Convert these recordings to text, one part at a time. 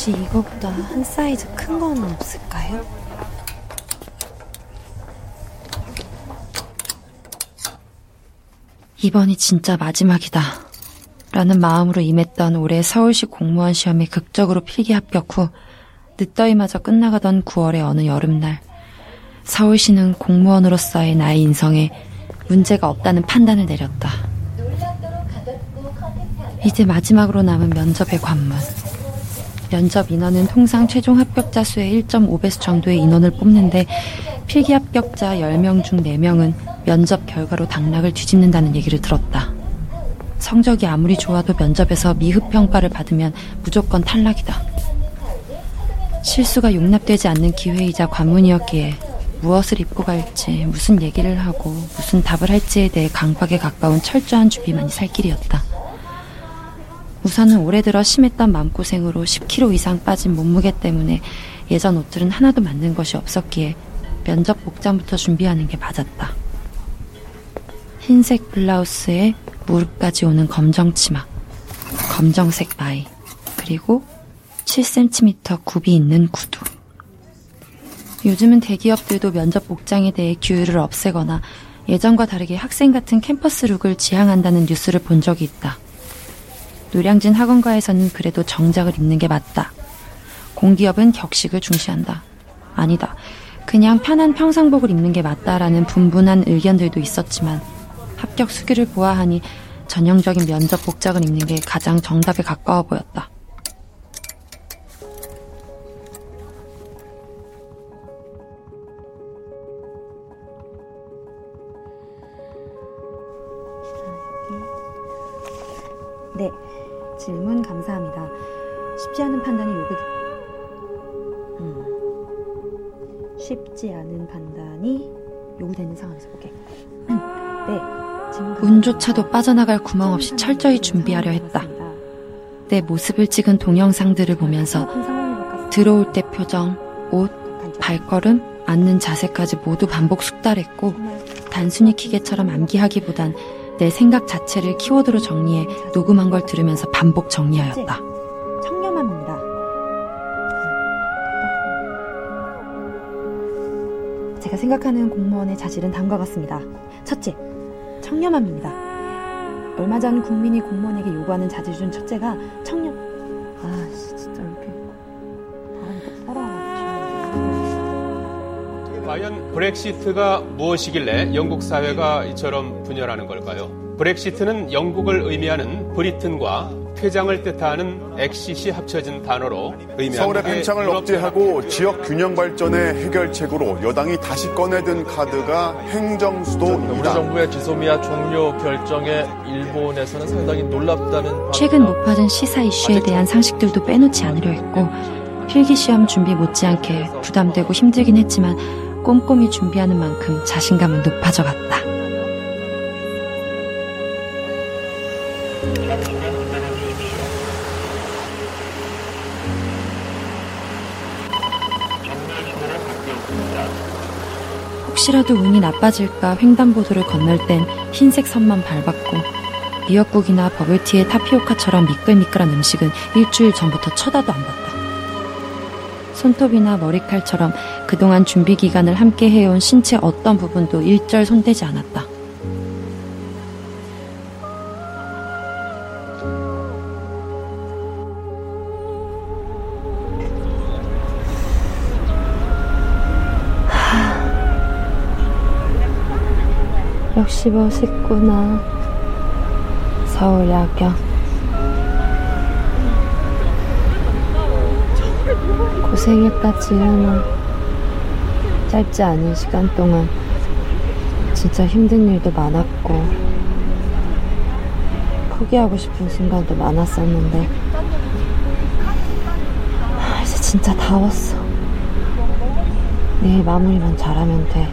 혹시 이거보다 한 사이즈 큰 거는 없을까요? 이번이 진짜 마지막이다. 라는 마음으로 임했던 올해 서울시 공무원 시험에 극적으로 필기 합격 후 늦더위마저 끝나가던 9월의 어느 여름날 서울시는 공무원으로서의 나의 인성에 문제가 없다는 판단을 내렸다. 이제 마지막으로 남은 면접의 관문. 면접 인원은 통상 최종 합격자 수의 1.5배수 정도의 인원을 뽑는데 필기 합격자 10명 중 4명은 면접 결과로 당락을 뒤집는다는 얘기를 들었다. 성적이 아무리 좋아도 면접에서 미흡 평가를 받으면 무조건 탈락이다. 실수가 용납되지 않는 기회이자 관문이었기에 무엇을 입고 갈지, 무슨 얘기를 하고, 무슨 답을 할지에 대해 강박에 가까운 철저한 준비만이 살 길이었다. 우선은 올해 들어 심했던 마음고생으로 10kg 이상 빠진 몸무게 때문에 예전 옷들은 하나도 맞는 것이 없었기에 면접 복장부터 준비하는 게 맞았다. 흰색 블라우스에 무릎까지 오는 검정 치마, 검정색 마이, 그리고 7cm 굽이 있는 구두. 요즘은 대기업들도 면접 복장에 대해 규율을 없애거나 예전과 다르게 학생 같은 캠퍼스 룩을 지향한다는 뉴스를 본 적이 있다. 노량진 학원가에서는 그래도 정장을 입는 게 맞다. 공기업은 격식을 중시한다. 아니다. 그냥 편한 평상복을 입는 게 맞다라는 분분한 의견들도 있었지만 합격 수기를 보아하니 전형적인 면접 복장을 입는 게 가장 정답에 가까워 보였다. 네, 질문 감사합니다. 쉽지 않은 판단이 요구... 음, 쉽지 않은 판단이 요구되는 상황에서 볼게. 음, 네, 운조차도 빠져나갈 구멍 없이 철저히 준비하려 했다. 내 모습을 찍은 동영상들을 보면서 들어올 때 표정, 옷, 발걸음, 앉는 자세까지 모두 반복 숙달했고 단순히 기계처럼 암기하기보단 내 생각 자체를 키워드로 정리해 녹음한 걸 들으면서 반복 정리하였다. 청렴합니다. 제가 생각하는 공무원의 자질은 다음과 같습니다. 첫째, 청렴함입니다. 얼마 전 국민이 공무원에게 요구하는 자질 중 첫째가 청렴. 과연 브렉시트가 무엇이길래 영국 사회가 이처럼 분열하는 걸까요? 브렉시트는 영국을 의미하는 Britain과 퇴장을 뜻하는 엑시시 합쳐진 단어로 의미하는 서울의 팽창을 억제하고 지역 균형 발전의 해결책으로 여당이 다시 꺼내든 카드가 행정수도입니다. 우리 정부의 지소미아 종료 결정에 일본에서는 상당히 놀랍다는 최근 높아진 시사 이슈에 대한 상식들도 빼놓지 않으려 했고 필기 시험 준비 못지않게 부담되고 힘들긴 했지만 꼼꼼히 준비하는 만큼 자신감은 높아져 갔다. 혹시라도 운이 나빠질까 횡단보도를 건널 땐 흰색 선만 밟았고 미역국이나 버블티의 타피오카처럼 미끌미끌한 음식은 일주일 전부터 쳐다도 안 봤다. 손톱이나 머리칼처럼 그동안 준비 기간을 함께 해온 신체 어떤 부분도 일절 손대지 않았다. 역시 멋있구나. 서울 야경. 고생했다, 지은아. 짧지 않은 시간 동안 진짜 힘든 일도 많았고, 포기하고 싶은 순간도 많았었는데, 이제 진짜 다 왔어. 내일 마무리만 잘하면 돼.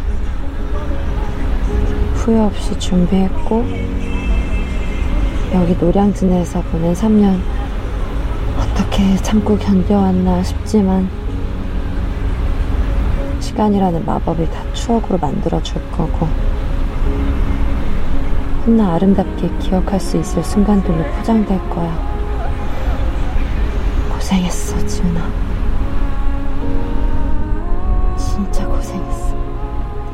후회 없이 준비했고 여기 노량진에서 보낸 3년 어떻게 참고 견뎌왔나 싶지만 시간이라는 마법이 다 추억으로 만들어줄 거고 훗나 아름답게 기억할 수 있을 순간들로 포장될 거야. 고생했어, 지훈아. 진짜 고생했어.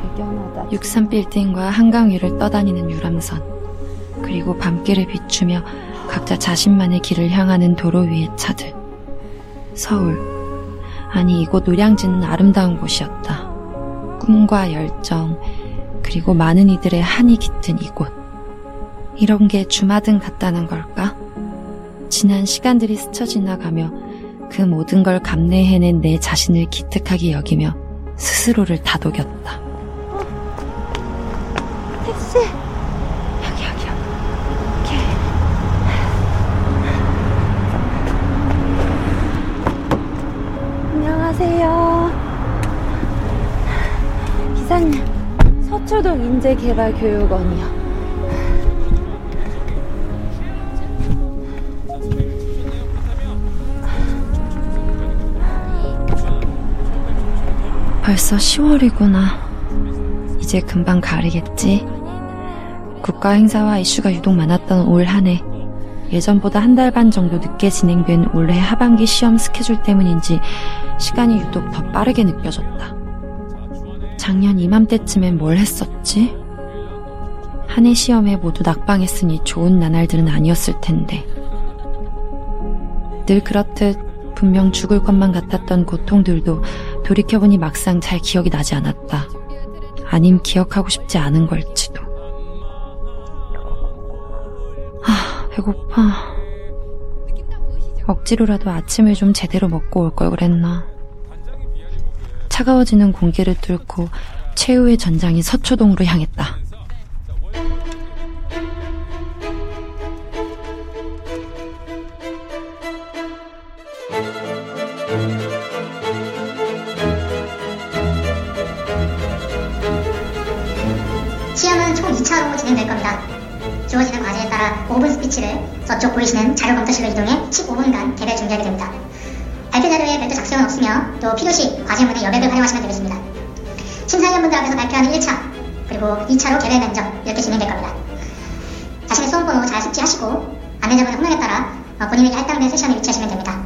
대견하다. 63빌딩과 한강 위를 떠다니는 유람선. 그리고 밤길을 비추며 각자 자신만의 길을 향하는 도로 위의 차들. 서울. 아니, 이곳 노량진은 아름다운 곳이었다. 꿈과 열정, 그리고 많은 이들의 한이 깃든 이곳. 이런 게 주마등 같다는 걸까? 지난 시간들이 스쳐 지나가며 그 모든 걸 감내해낸 내 자신을 기특하게 여기며 스스로를 다독였다. 택시! 여기, 여기, 여기. 안녕하세요. 기사님, 서초동 인재개발교육원이요. 벌써 10월이구나. 이제 금방 가을이겠지. 국가 행사와 이슈가 유독 많았던 올 한 해. 예전보다 한 달 반 정도 늦게 진행된 올해 하반기 시험 스케줄 때문인지 시간이 유독 더 빠르게 느껴졌다. 작년 이맘때쯤엔 뭘 했었지? 한 해 시험에 모두 낙방했으니 좋은 나날들은 아니었을 텐데. 늘 그렇듯 분명 죽을 것만 같았던 고통들도 돌이켜보니 막상 잘 기억이 나지 않았다. 아님 기억하고 싶지 않은 걸지도. 배고파. 억지로라도 아침을 좀 제대로 먹고 올 걸 그랬나. 차가워지는 공기를 뚫고 최후의 전장인 서초동으로 향했다. 시험은 총 2차로 진행될 겁니다. 주어지는 과제에 따라 5분 스피치를 저쪽 보이시는 자료 검토실로 이동해 15분간 개별 준비하게 됩니다. 발표 자료에 별도 작성은 없으며 또 필요시 과제문의 여백을 활용하시면 되겠습니다. 심사위원분들 앞에서 발표하는 1차 그리고 2차로 개별 면접 이렇게 진행될 겁니다. 자신의 수험번호 잘 숙지하시고 안내자분의 호명에 따라 어, 본인에게 할당된 세션에 위치하시면 됩니다.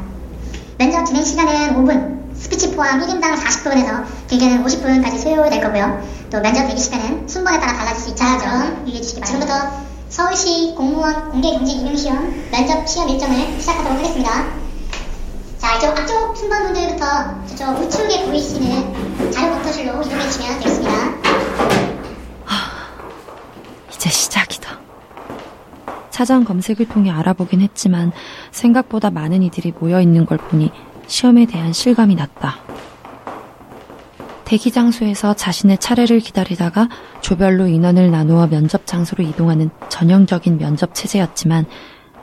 면접 진행 시간은 5분, 스피치 포함 1인당 40분에서 길게는 50분까지 소요될 거고요. 또 면접 대기 시간은 순번에 따라 달라질 수 있다는 점 유의해 주시기 바랍니다. 지금부터 서울시 공무원 공개경쟁 임용 시험 면접 시험 일정을 시작하도록 하겠습니다. 자, 이쪽 앞쪽 순번분들부터 저쪽 우측에 보이시는 자료 검토실로 이동해 주시면 되겠습니다. 이제 시작이다. 사전 검색을 통해 알아보긴 했지만 생각보다 많은 이들이 모여 있는 걸 보니 시험에 대한 실감이 났다. 대기 장소에서 자신의 차례를 기다리다가 조별로 인원을 나누어 면접 장소로 이동하는 전형적인 면접 체제였지만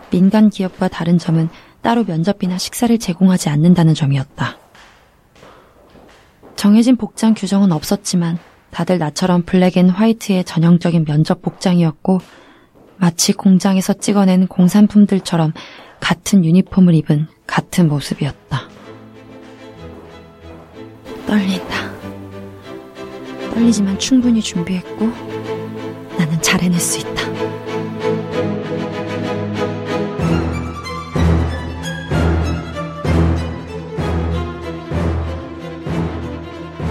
민간 기업과 다른 점은 따로 면접비나 식사를 제공하지 않는다는 점이었다. 정해진 복장 규정은 없었지만 다들 나처럼 black and white의 전형적인 면접 복장이었고 마치 공장에서 찍어낸 공산품들처럼 같은 유니폼을 입은 같은 모습이었다. 떨린다. 떨리지만 충분히 준비했고 나는 잘 해낼 수 있다.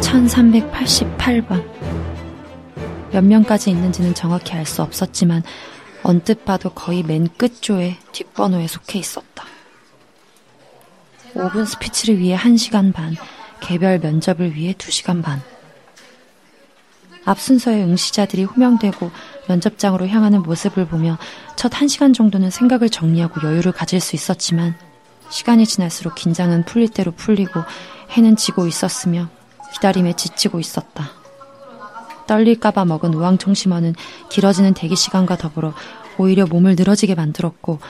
(1388번) 몇 명까지 있는지는 정확히 알 수 없었지만 언뜻 봐도 거의 맨 끝조에 뒷번호에 속해 있었다. 5분 스피치를 위해 1시간 반, 개별 면접을 위해 2시간 반. 앞 순서의 응시자들이 호명되고 면접장으로 향하는 모습을 보며 첫 1시간 정도는 생각을 정리하고 여유를 가질 수 있었지만 시간이 지날수록 긴장은 풀릴 대로 풀리고 해는 지고 있었으며 기다림에 지치고 있었다. 떨릴까봐 먹은 우황청심원은 길어지는 대기 시간과 더불어 오히려 몸을 늘어지게 만들었고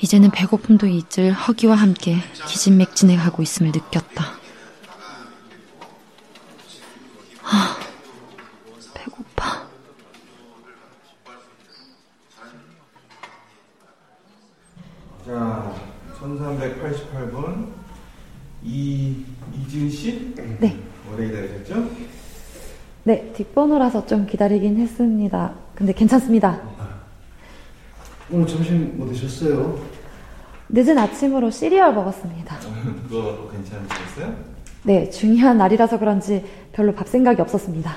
이제는 배고픔도 잊을 허기와 함께 기진맥진해 가고 있음을 느꼈다. 아, 배고파. 자, 1388번 이 이지은 씨 네. 오래 기다리셨죠? 네, 뒷번호라서 좀 기다리긴 했습니다. 근데 괜찮습니다. 오늘 점심 뭐 드셨어요? 늦은 아침으로 시리얼 먹었습니다. 그거 괜찮으셨어요? 네, 중요한 날이라서 그런지 별로 밥 생각이 없었습니다.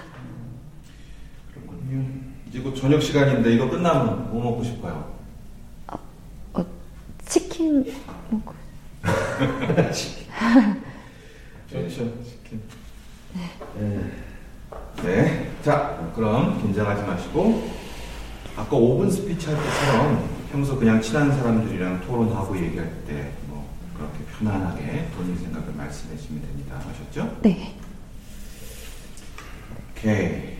그렇군요. 이제 곧 저녁 시간인데 이거 끝나면 뭐 먹고 싶어요? 어, 치킨 먹고 좋죠, 치킨. 네. 자, 그럼 긴장하지 마시고 아까 5분 스피치 할 때처럼 평소 그냥 친한 사람들이랑 토론하고 얘기할 때 뭐 그렇게 편안하게 본인 생각을 말씀해 주시면 됩니다. 아셨죠? 네. 오케이.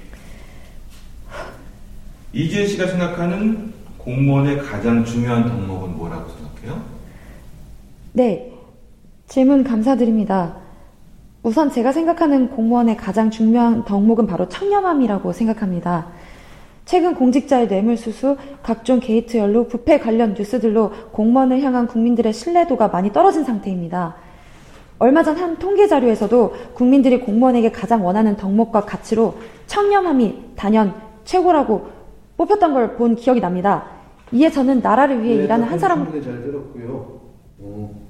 이지은 씨가 생각하는 공무원의 가장 중요한 덕목은 뭐라고 생각해요? 네. 질문 감사드립니다. 우선 제가 생각하는 공무원의 가장 중요한 덕목은 바로 청렴함이라고 생각합니다. 최근 공직자의 뇌물수수, 각종 게이트 연루, 부패 관련 뉴스들로 공무원을 향한 국민들의 신뢰도가 많이 떨어진 상태입니다. 얼마 전 한 통계 자료에서도 국민들이 공무원에게 가장 원하는 덕목과 가치로 청렴함이 단연 최고라고 뽑혔던 걸 본 기억이 납니다. 이에 저는 나라를 위해 네, 일하는 한 사람 잘 들었고요. 어,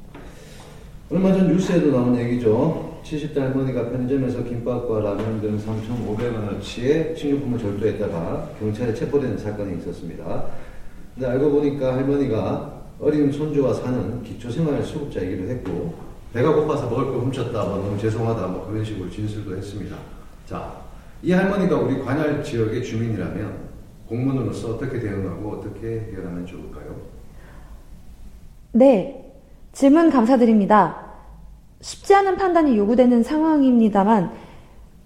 얼마 전 뉴스에도 나온 얘기죠. 70대 할머니가 편의점에서 김밥과 라면 등 3,500원어치의 식료품을 절도했다가 경찰에 체포되는 사건이 있었습니다. 근데 알고 보니까 할머니가 어린 손주와 사는 기초생활 수급자이기도 했고 배가 고파서 먹을 걸 훔쳤다, 뭐 너무 죄송하다, 뭐 그런 식으로 진술도 했습니다. 자, 이 할머니가 우리 관할 지역의 주민이라면 공무원으로서 어떻게 대응하고 어떻게 해결하면 좋을까요? 네, 질문 감사드립니다. 쉽지 않은 판단이 요구되는 상황입니다만,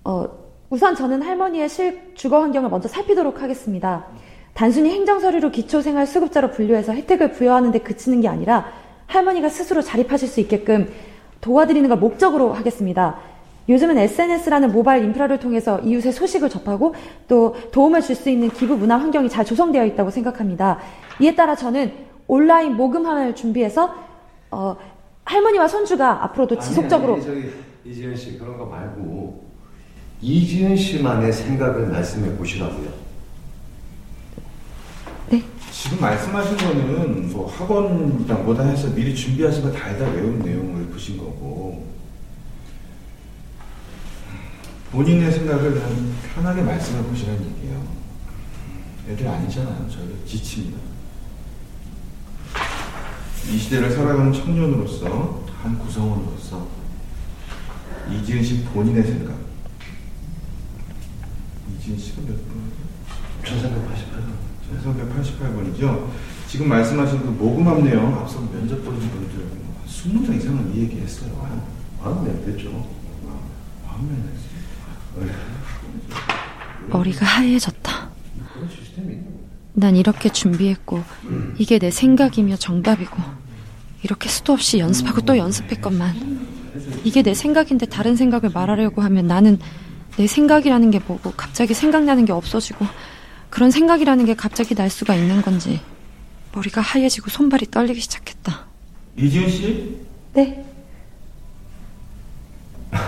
어, 우선 저는 할머니의 실 주거 환경을 먼저 살피도록 하겠습니다. 단순히 행정서류로 기초생활수급자로 분류해서 혜택을 부여하는 데 그치는 게 아니라 할머니가 스스로 자립하실 수 있게끔 도와드리는 걸 목적으로 하겠습니다. 요즘은 SNS라는 모바일 인프라를 통해서 이웃의 소식을 접하고 또 도움을 줄 수 있는 기부 문화 환경이 잘 조성되어 있다고 생각합니다. 이에 따라 저는 온라인 모금함을 준비해서 어, 할머니와 손주가 앞으로도 지속적으로 아니, 아니, 저기 이지은 씨 그런 거 말고 이지은 씨만의 생각을 말씀해 보시라고요. 지금 말씀하신 거는 뭐 학원이랑 뭐다 해서 미리 준비하신 거 달달 외운 내용을 보신 거고 본인의 생각을 그냥 편하게 말씀해 보시라는 얘기예요. 애들 아니잖아요. 저희가 지칩니다. 이 시대를 살아가는 청년으로서 한 구성원으로서 이지은 씨 본인의 생각 이지은 씨가 몇 분? 1388번. 1388번이죠. 지금 말씀하신 그 모금함 내용 앞서 면접 보는 분들 20명 이상은 이 얘기 했어요. 아, 네, 됐죠. 마음에 했어요. 머리가 하얘졌다. 난 이렇게 준비했고 이게 내 생각이며 정답이고 이렇게 수도 없이 연습하고 또 연습했건만 이게 내 생각인데 다른 생각을 말하려고 하면 나는 내 생각이라는 게 뭐고 갑자기 생각나는 게 없어지고 그런 생각이라는 게 갑자기 날 수가 있는 건지 머리가 하얘지고 손발이 떨리기 시작했다. 이지은 씨? 네,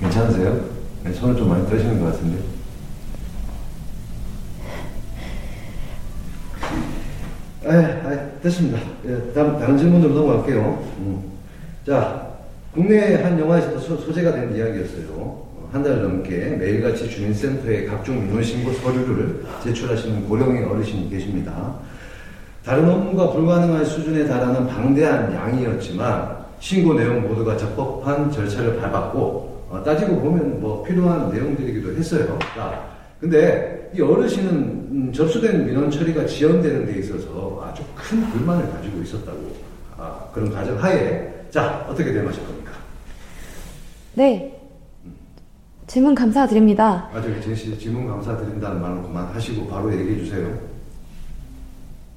괜찮으세요? 네, 손을 좀 많이 떠시는 것 같은데. 에, 에, 됐습니다. 예, 다음, 다른 질문으로 넘어갈게요. 음. 자, 국내 한 영화에서도 소, 소재가 된 이야기였어요. 한 달 넘게 매일같이 주민센터에 각종 민원신고 서류를 제출하시는 고령의 어르신이 계십니다. 다른 업무가 불가능한 수준에 달하는 방대한 양이었지만 신고 내용 모두가 적법한 절차를 밟았고 어, 따지고 보면 뭐 필요한 내용들이기도 했어요. 자, 근데 이 어르신은 음, 접수된 민원 처리가 지연되는 데 있어서 아주 큰 불만을 가지고 있었다고 아, 그런 가정 하에 자 어떻게 대응하실 겁니까? 네. 질문 감사드립니다. 아 저기 제시 질문 감사드린다는 말로 그만하시고 바로 얘기해 주세요.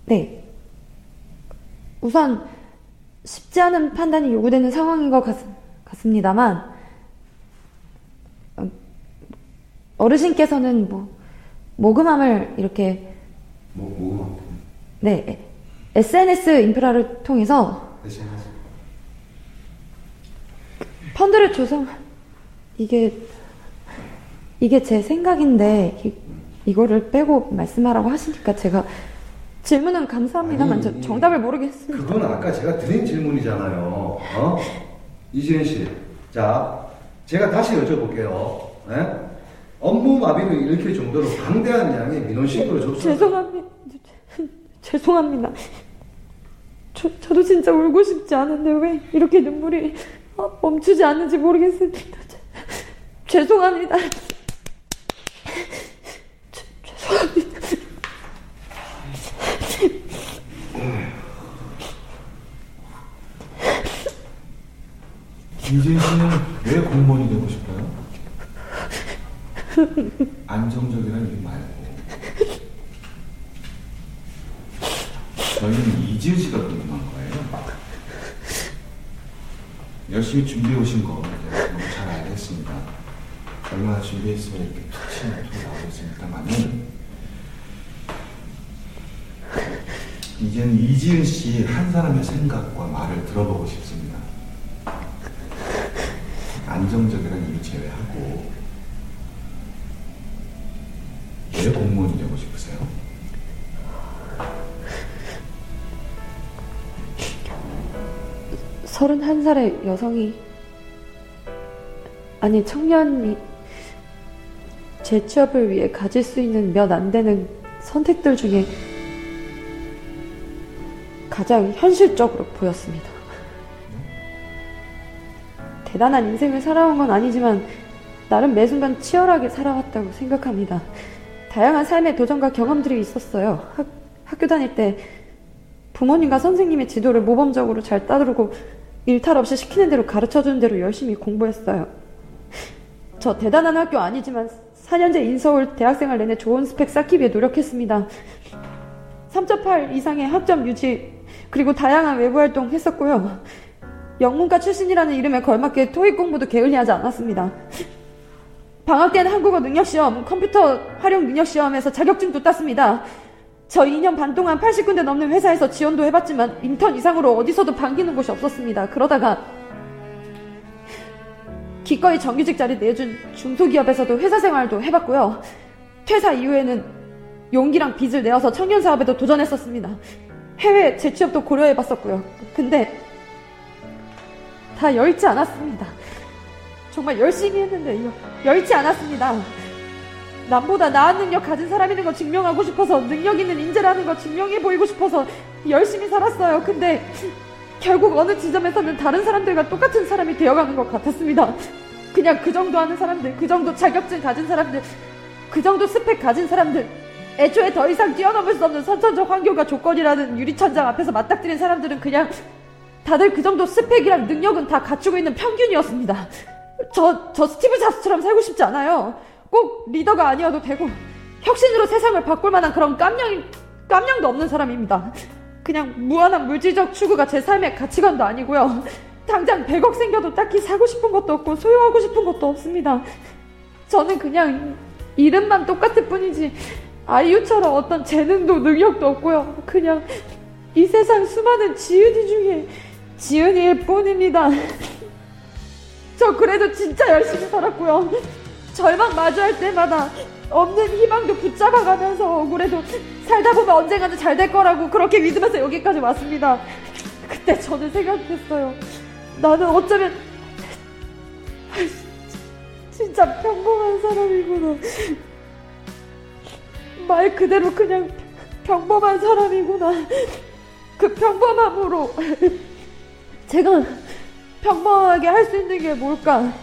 네. 우선 쉽지 않은 판단이 요구되는 상황인 것 같, 같습니다만 어, 어르신께서는 뭐 모금함을 이렇게 뭐 뭐. 네 SNS 인프라를 통해서 SNS. 펀드를 조성 이게 이게 제 생각인데 이, 이거를 빼고 말씀하라고 하시니까 제가 질문은 감사합니다만 아니, 저 정답을 모르겠습니다. 그건 아까 제가 드린 질문이잖아요. 어? 이지은 씨. 자, 제가 다시 여쭤볼게요. 예? 업무 마비를 일으킬 정도로 방대한 양의 민원 신고를 접수. 죄송합니다. 죄송합니다. 저, 저도 진짜 울고 싶지 않은데 왜 이렇게 눈물이 어, 멈추지 않는지 모르겠습니다. 저- 죄송합니다. 죄- 죄송합니다. 이재희 씨는 왜 공무원이 되고 싶어요? 안정적이라는 이름 말고. 저희는 이지은 씨가 궁금한 거예요. 열심히 준비해 오신 거 너무 잘 알겠습니다. 얼마나 준비했으면 이렇게 피치 못하고 나오고 있습니다만은 이제는 이지은 씨 한 사람의 생각과 말을 들어보고 싶습니다. 안정적이라는 이유 제외하고 31살의 여성이 아니 청년이 재취업을 위해 가질 수 있는 몇 안 되는 선택들 중에 가장 현실적으로 보였습니다. 대단한 인생을 살아온 건 아니지만 나름 매 순간 치열하게 살아왔다고 생각합니다. 다양한 삶의 도전과 경험들이 있었어요. 학, 학교 다닐 때 부모님과 선생님의 지도를 모범적으로 잘 따르고 일탈 없이 시키는 대로 가르쳐주는 대로 열심히 공부했어요. 저 대단한 학교 아니지만 4년제 인서울 대학생활 내내 좋은 스펙 쌓기 위해 노력했습니다. 3.8 이상의 학점 유지 그리고 다양한 외부 활동 했었고요. 영문과 출신이라는 이름에 걸맞게 토익 공부도 게을리하지 않았습니다. 방학 때는 한국어 능력 시험, 컴퓨터 활용 능력 시험에서 자격증도 땄습니다. 저 2년 반 동안 80군데 넘는 회사에서 지원도 해봤지만 인턴 이상으로 어디서도 반기는 곳이 없었습니다. 그러다가 기꺼이 정규직 자리 내준 중소기업에서도 회사 생활도 해봤고요. 퇴사 이후에는 용기랑 빚을 내어서 청년 사업에도 도전했었습니다. 해외 재취업도 고려해봤었고요. 근데 다 열지 않았습니다. 정말 열심히 했는데 열지 않았습니다. 남보다 나은 능력 가진 사람이는 거 증명하고 싶어서 능력 있는 인재라는 거 증명해 보이고 싶어서 열심히 살았어요. 근데 결국 어느 지점에서는 다른 사람들과 똑같은 사람이 되어가는 것 같았습니다. 그냥 그 정도 하는 사람들, 그 정도 자격증 가진 사람들, 그 정도 스펙 가진 사람들, 애초에 더 이상 뛰어넘을 수 없는 선천적 환경과 조건이라는 유리천장 앞에서 맞닥뜨린 사람들은 그냥 다들 그 정도 스펙이랑 능력은 다 갖추고 있는 평균이었습니다. 저, 저 스티브 잡스처럼 살고 싶지 않아요. 꼭 리더가 아니어도 되고, 혁신으로 세상을 바꿀 만한 그런 깜냥, 깜냥도 없는 사람입니다. 그냥 무한한 물질적 추구가 제 삶의 가치관도 아니고요. 당장 100억 생겨도 딱히 사고 싶은 것도 없고, 소유하고 싶은 것도 없습니다. 저는 그냥 이름만 똑같을 뿐이지, 아이유처럼 어떤 재능도 능력도 없고요. 그냥 이 세상 수많은 지은이 중에 지은이일 뿐입니다. 저 그래도 진짜 열심히 살았고요. 절망 마주할 때마다 없는 희망도 붙잡아가면서 억울해도 살다 보면 언젠가는 잘 될 거라고 그렇게 믿으면서 여기까지 왔습니다. 그때 저는 생각했어요. 나는 어쩌면 진짜 평범한 사람이구나. 말 그대로 그냥 평범한 사람이구나. 그 평범함으로 제가 평범하게 할 수 있는 게 뭘까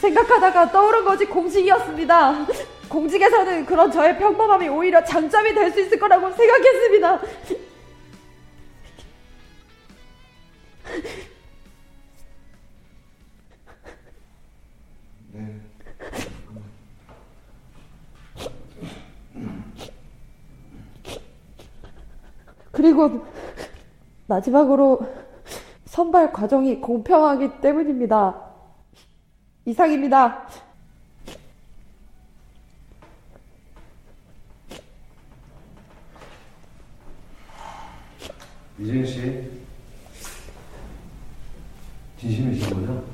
생각하다가 떠오른 것이 공직이었습니다. 공직에서는 그런 저의 평범함이 오히려 장점이 될 수 있을 거라고 생각했습니다. 네. 그리고 마지막으로 선발 과정이 공평하기 때문입니다. 이상입니다. 이재인 씨, 진심이신 거죠?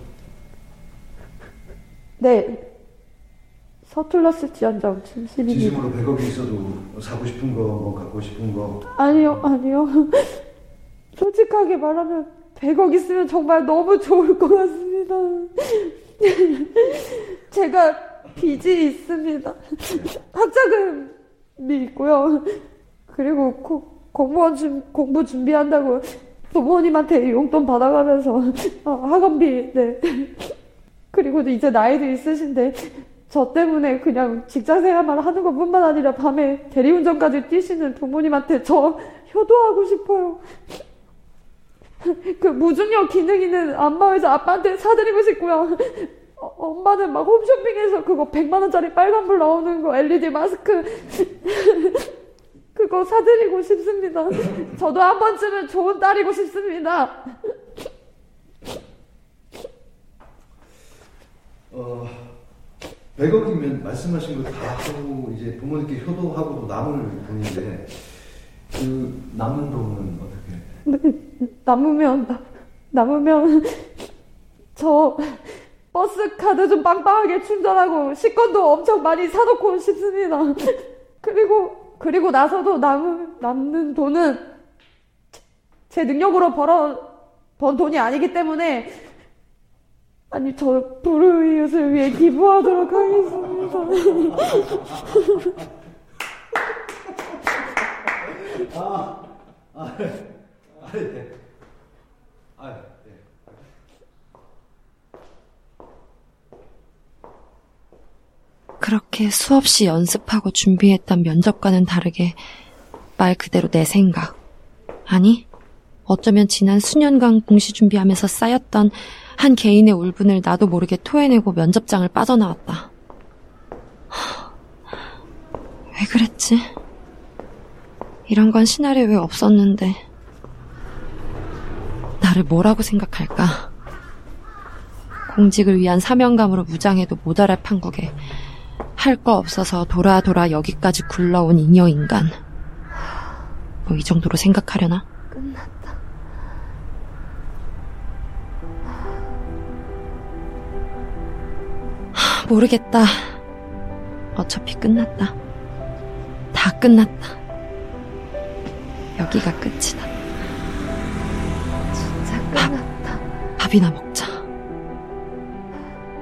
네. 서툴렀을지언정 진심입니다. 진심으로 100억이 있어도 사고 싶은 거, 뭐 갖고 싶은 거. 아니요, 아니요. 솔직하게 말하면 100억 있으면 정말 너무 좋을 것 같습니다. 제가 빚이 있습니다. 학자금이 있고요. 그리고 고, 공무원 준, 공부 준비한다고 부모님한테 용돈 받아가면서 어, 학원비, 네. 그리고 이제 나이도 있으신데 저 때문에 그냥 직장 생활만 하는 것 뿐만 아니라 밤에 대리운전까지 뛰시는 부모님한테 저 효도하고 싶어요. 그 무중력 기능 있는 안마의자 아빠한테 사드리고 싶고요. 어, 엄마는 막 홈쇼핑에서 그거 100만원짜리 빨간불 나오는 거 LED 마스크 그거 사드리고 싶습니다. 저도 한 번쯤은 좋은 딸이고 싶습니다. 어, 100억이면 말씀하신 거 다 하고 이제 부모님께 효도하고 도 남을 돈인데 그 남는 돈은? 남으면 나- 남으면 저 버스 카드 좀 빵빵하게 충전하고 식권도 엄청 많이 사놓고 싶습니다. 그리고 그리고 나서도 남 남는 돈은 제 능력으로 벌어 번 돈이 아니기 때문에 아니 저 불우이웃을 위해 기부하도록 하겠습니다. 아, 아, 아, 네. 아, 네. 그렇게 수없이 연습하고 준비했던 면접과는 다르게 말 그대로 내 생각. 아니, 어쩌면 지난 수년간 공시 준비하면서 쌓였던 한 개인의 울분을 나도 모르게 토해내고 면접장을 빠져나왔다. 하, 왜 그랬지? 이런 건 시나리오에 없었는데. 나를 뭐라고 생각할까? 공직을 위한 사명감으로 무장해도 모자랄 판국에 할 거 없어서 돌아 돌아 여기까지 굴러온 잉여 인간. 뭐 이 정도로 생각하려나? 끝났다. 하, 모르겠다. 어차피 끝났다. 다 끝났다. 여기가 끝이다. 끝났다. 밥이나 먹자.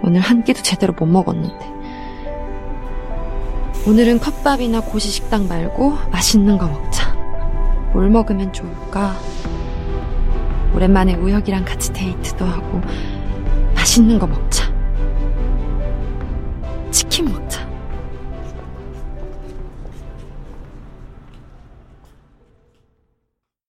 오늘 한 끼도 제대로 못 먹었는데. 오늘은 컵밥이나 고시 식당 말고 맛있는 거 먹자. 뭘 먹으면 좋을까? 오랜만에 우혁이랑 같이 데이트도 하고 맛있는 거 먹자. 치킨 먹자.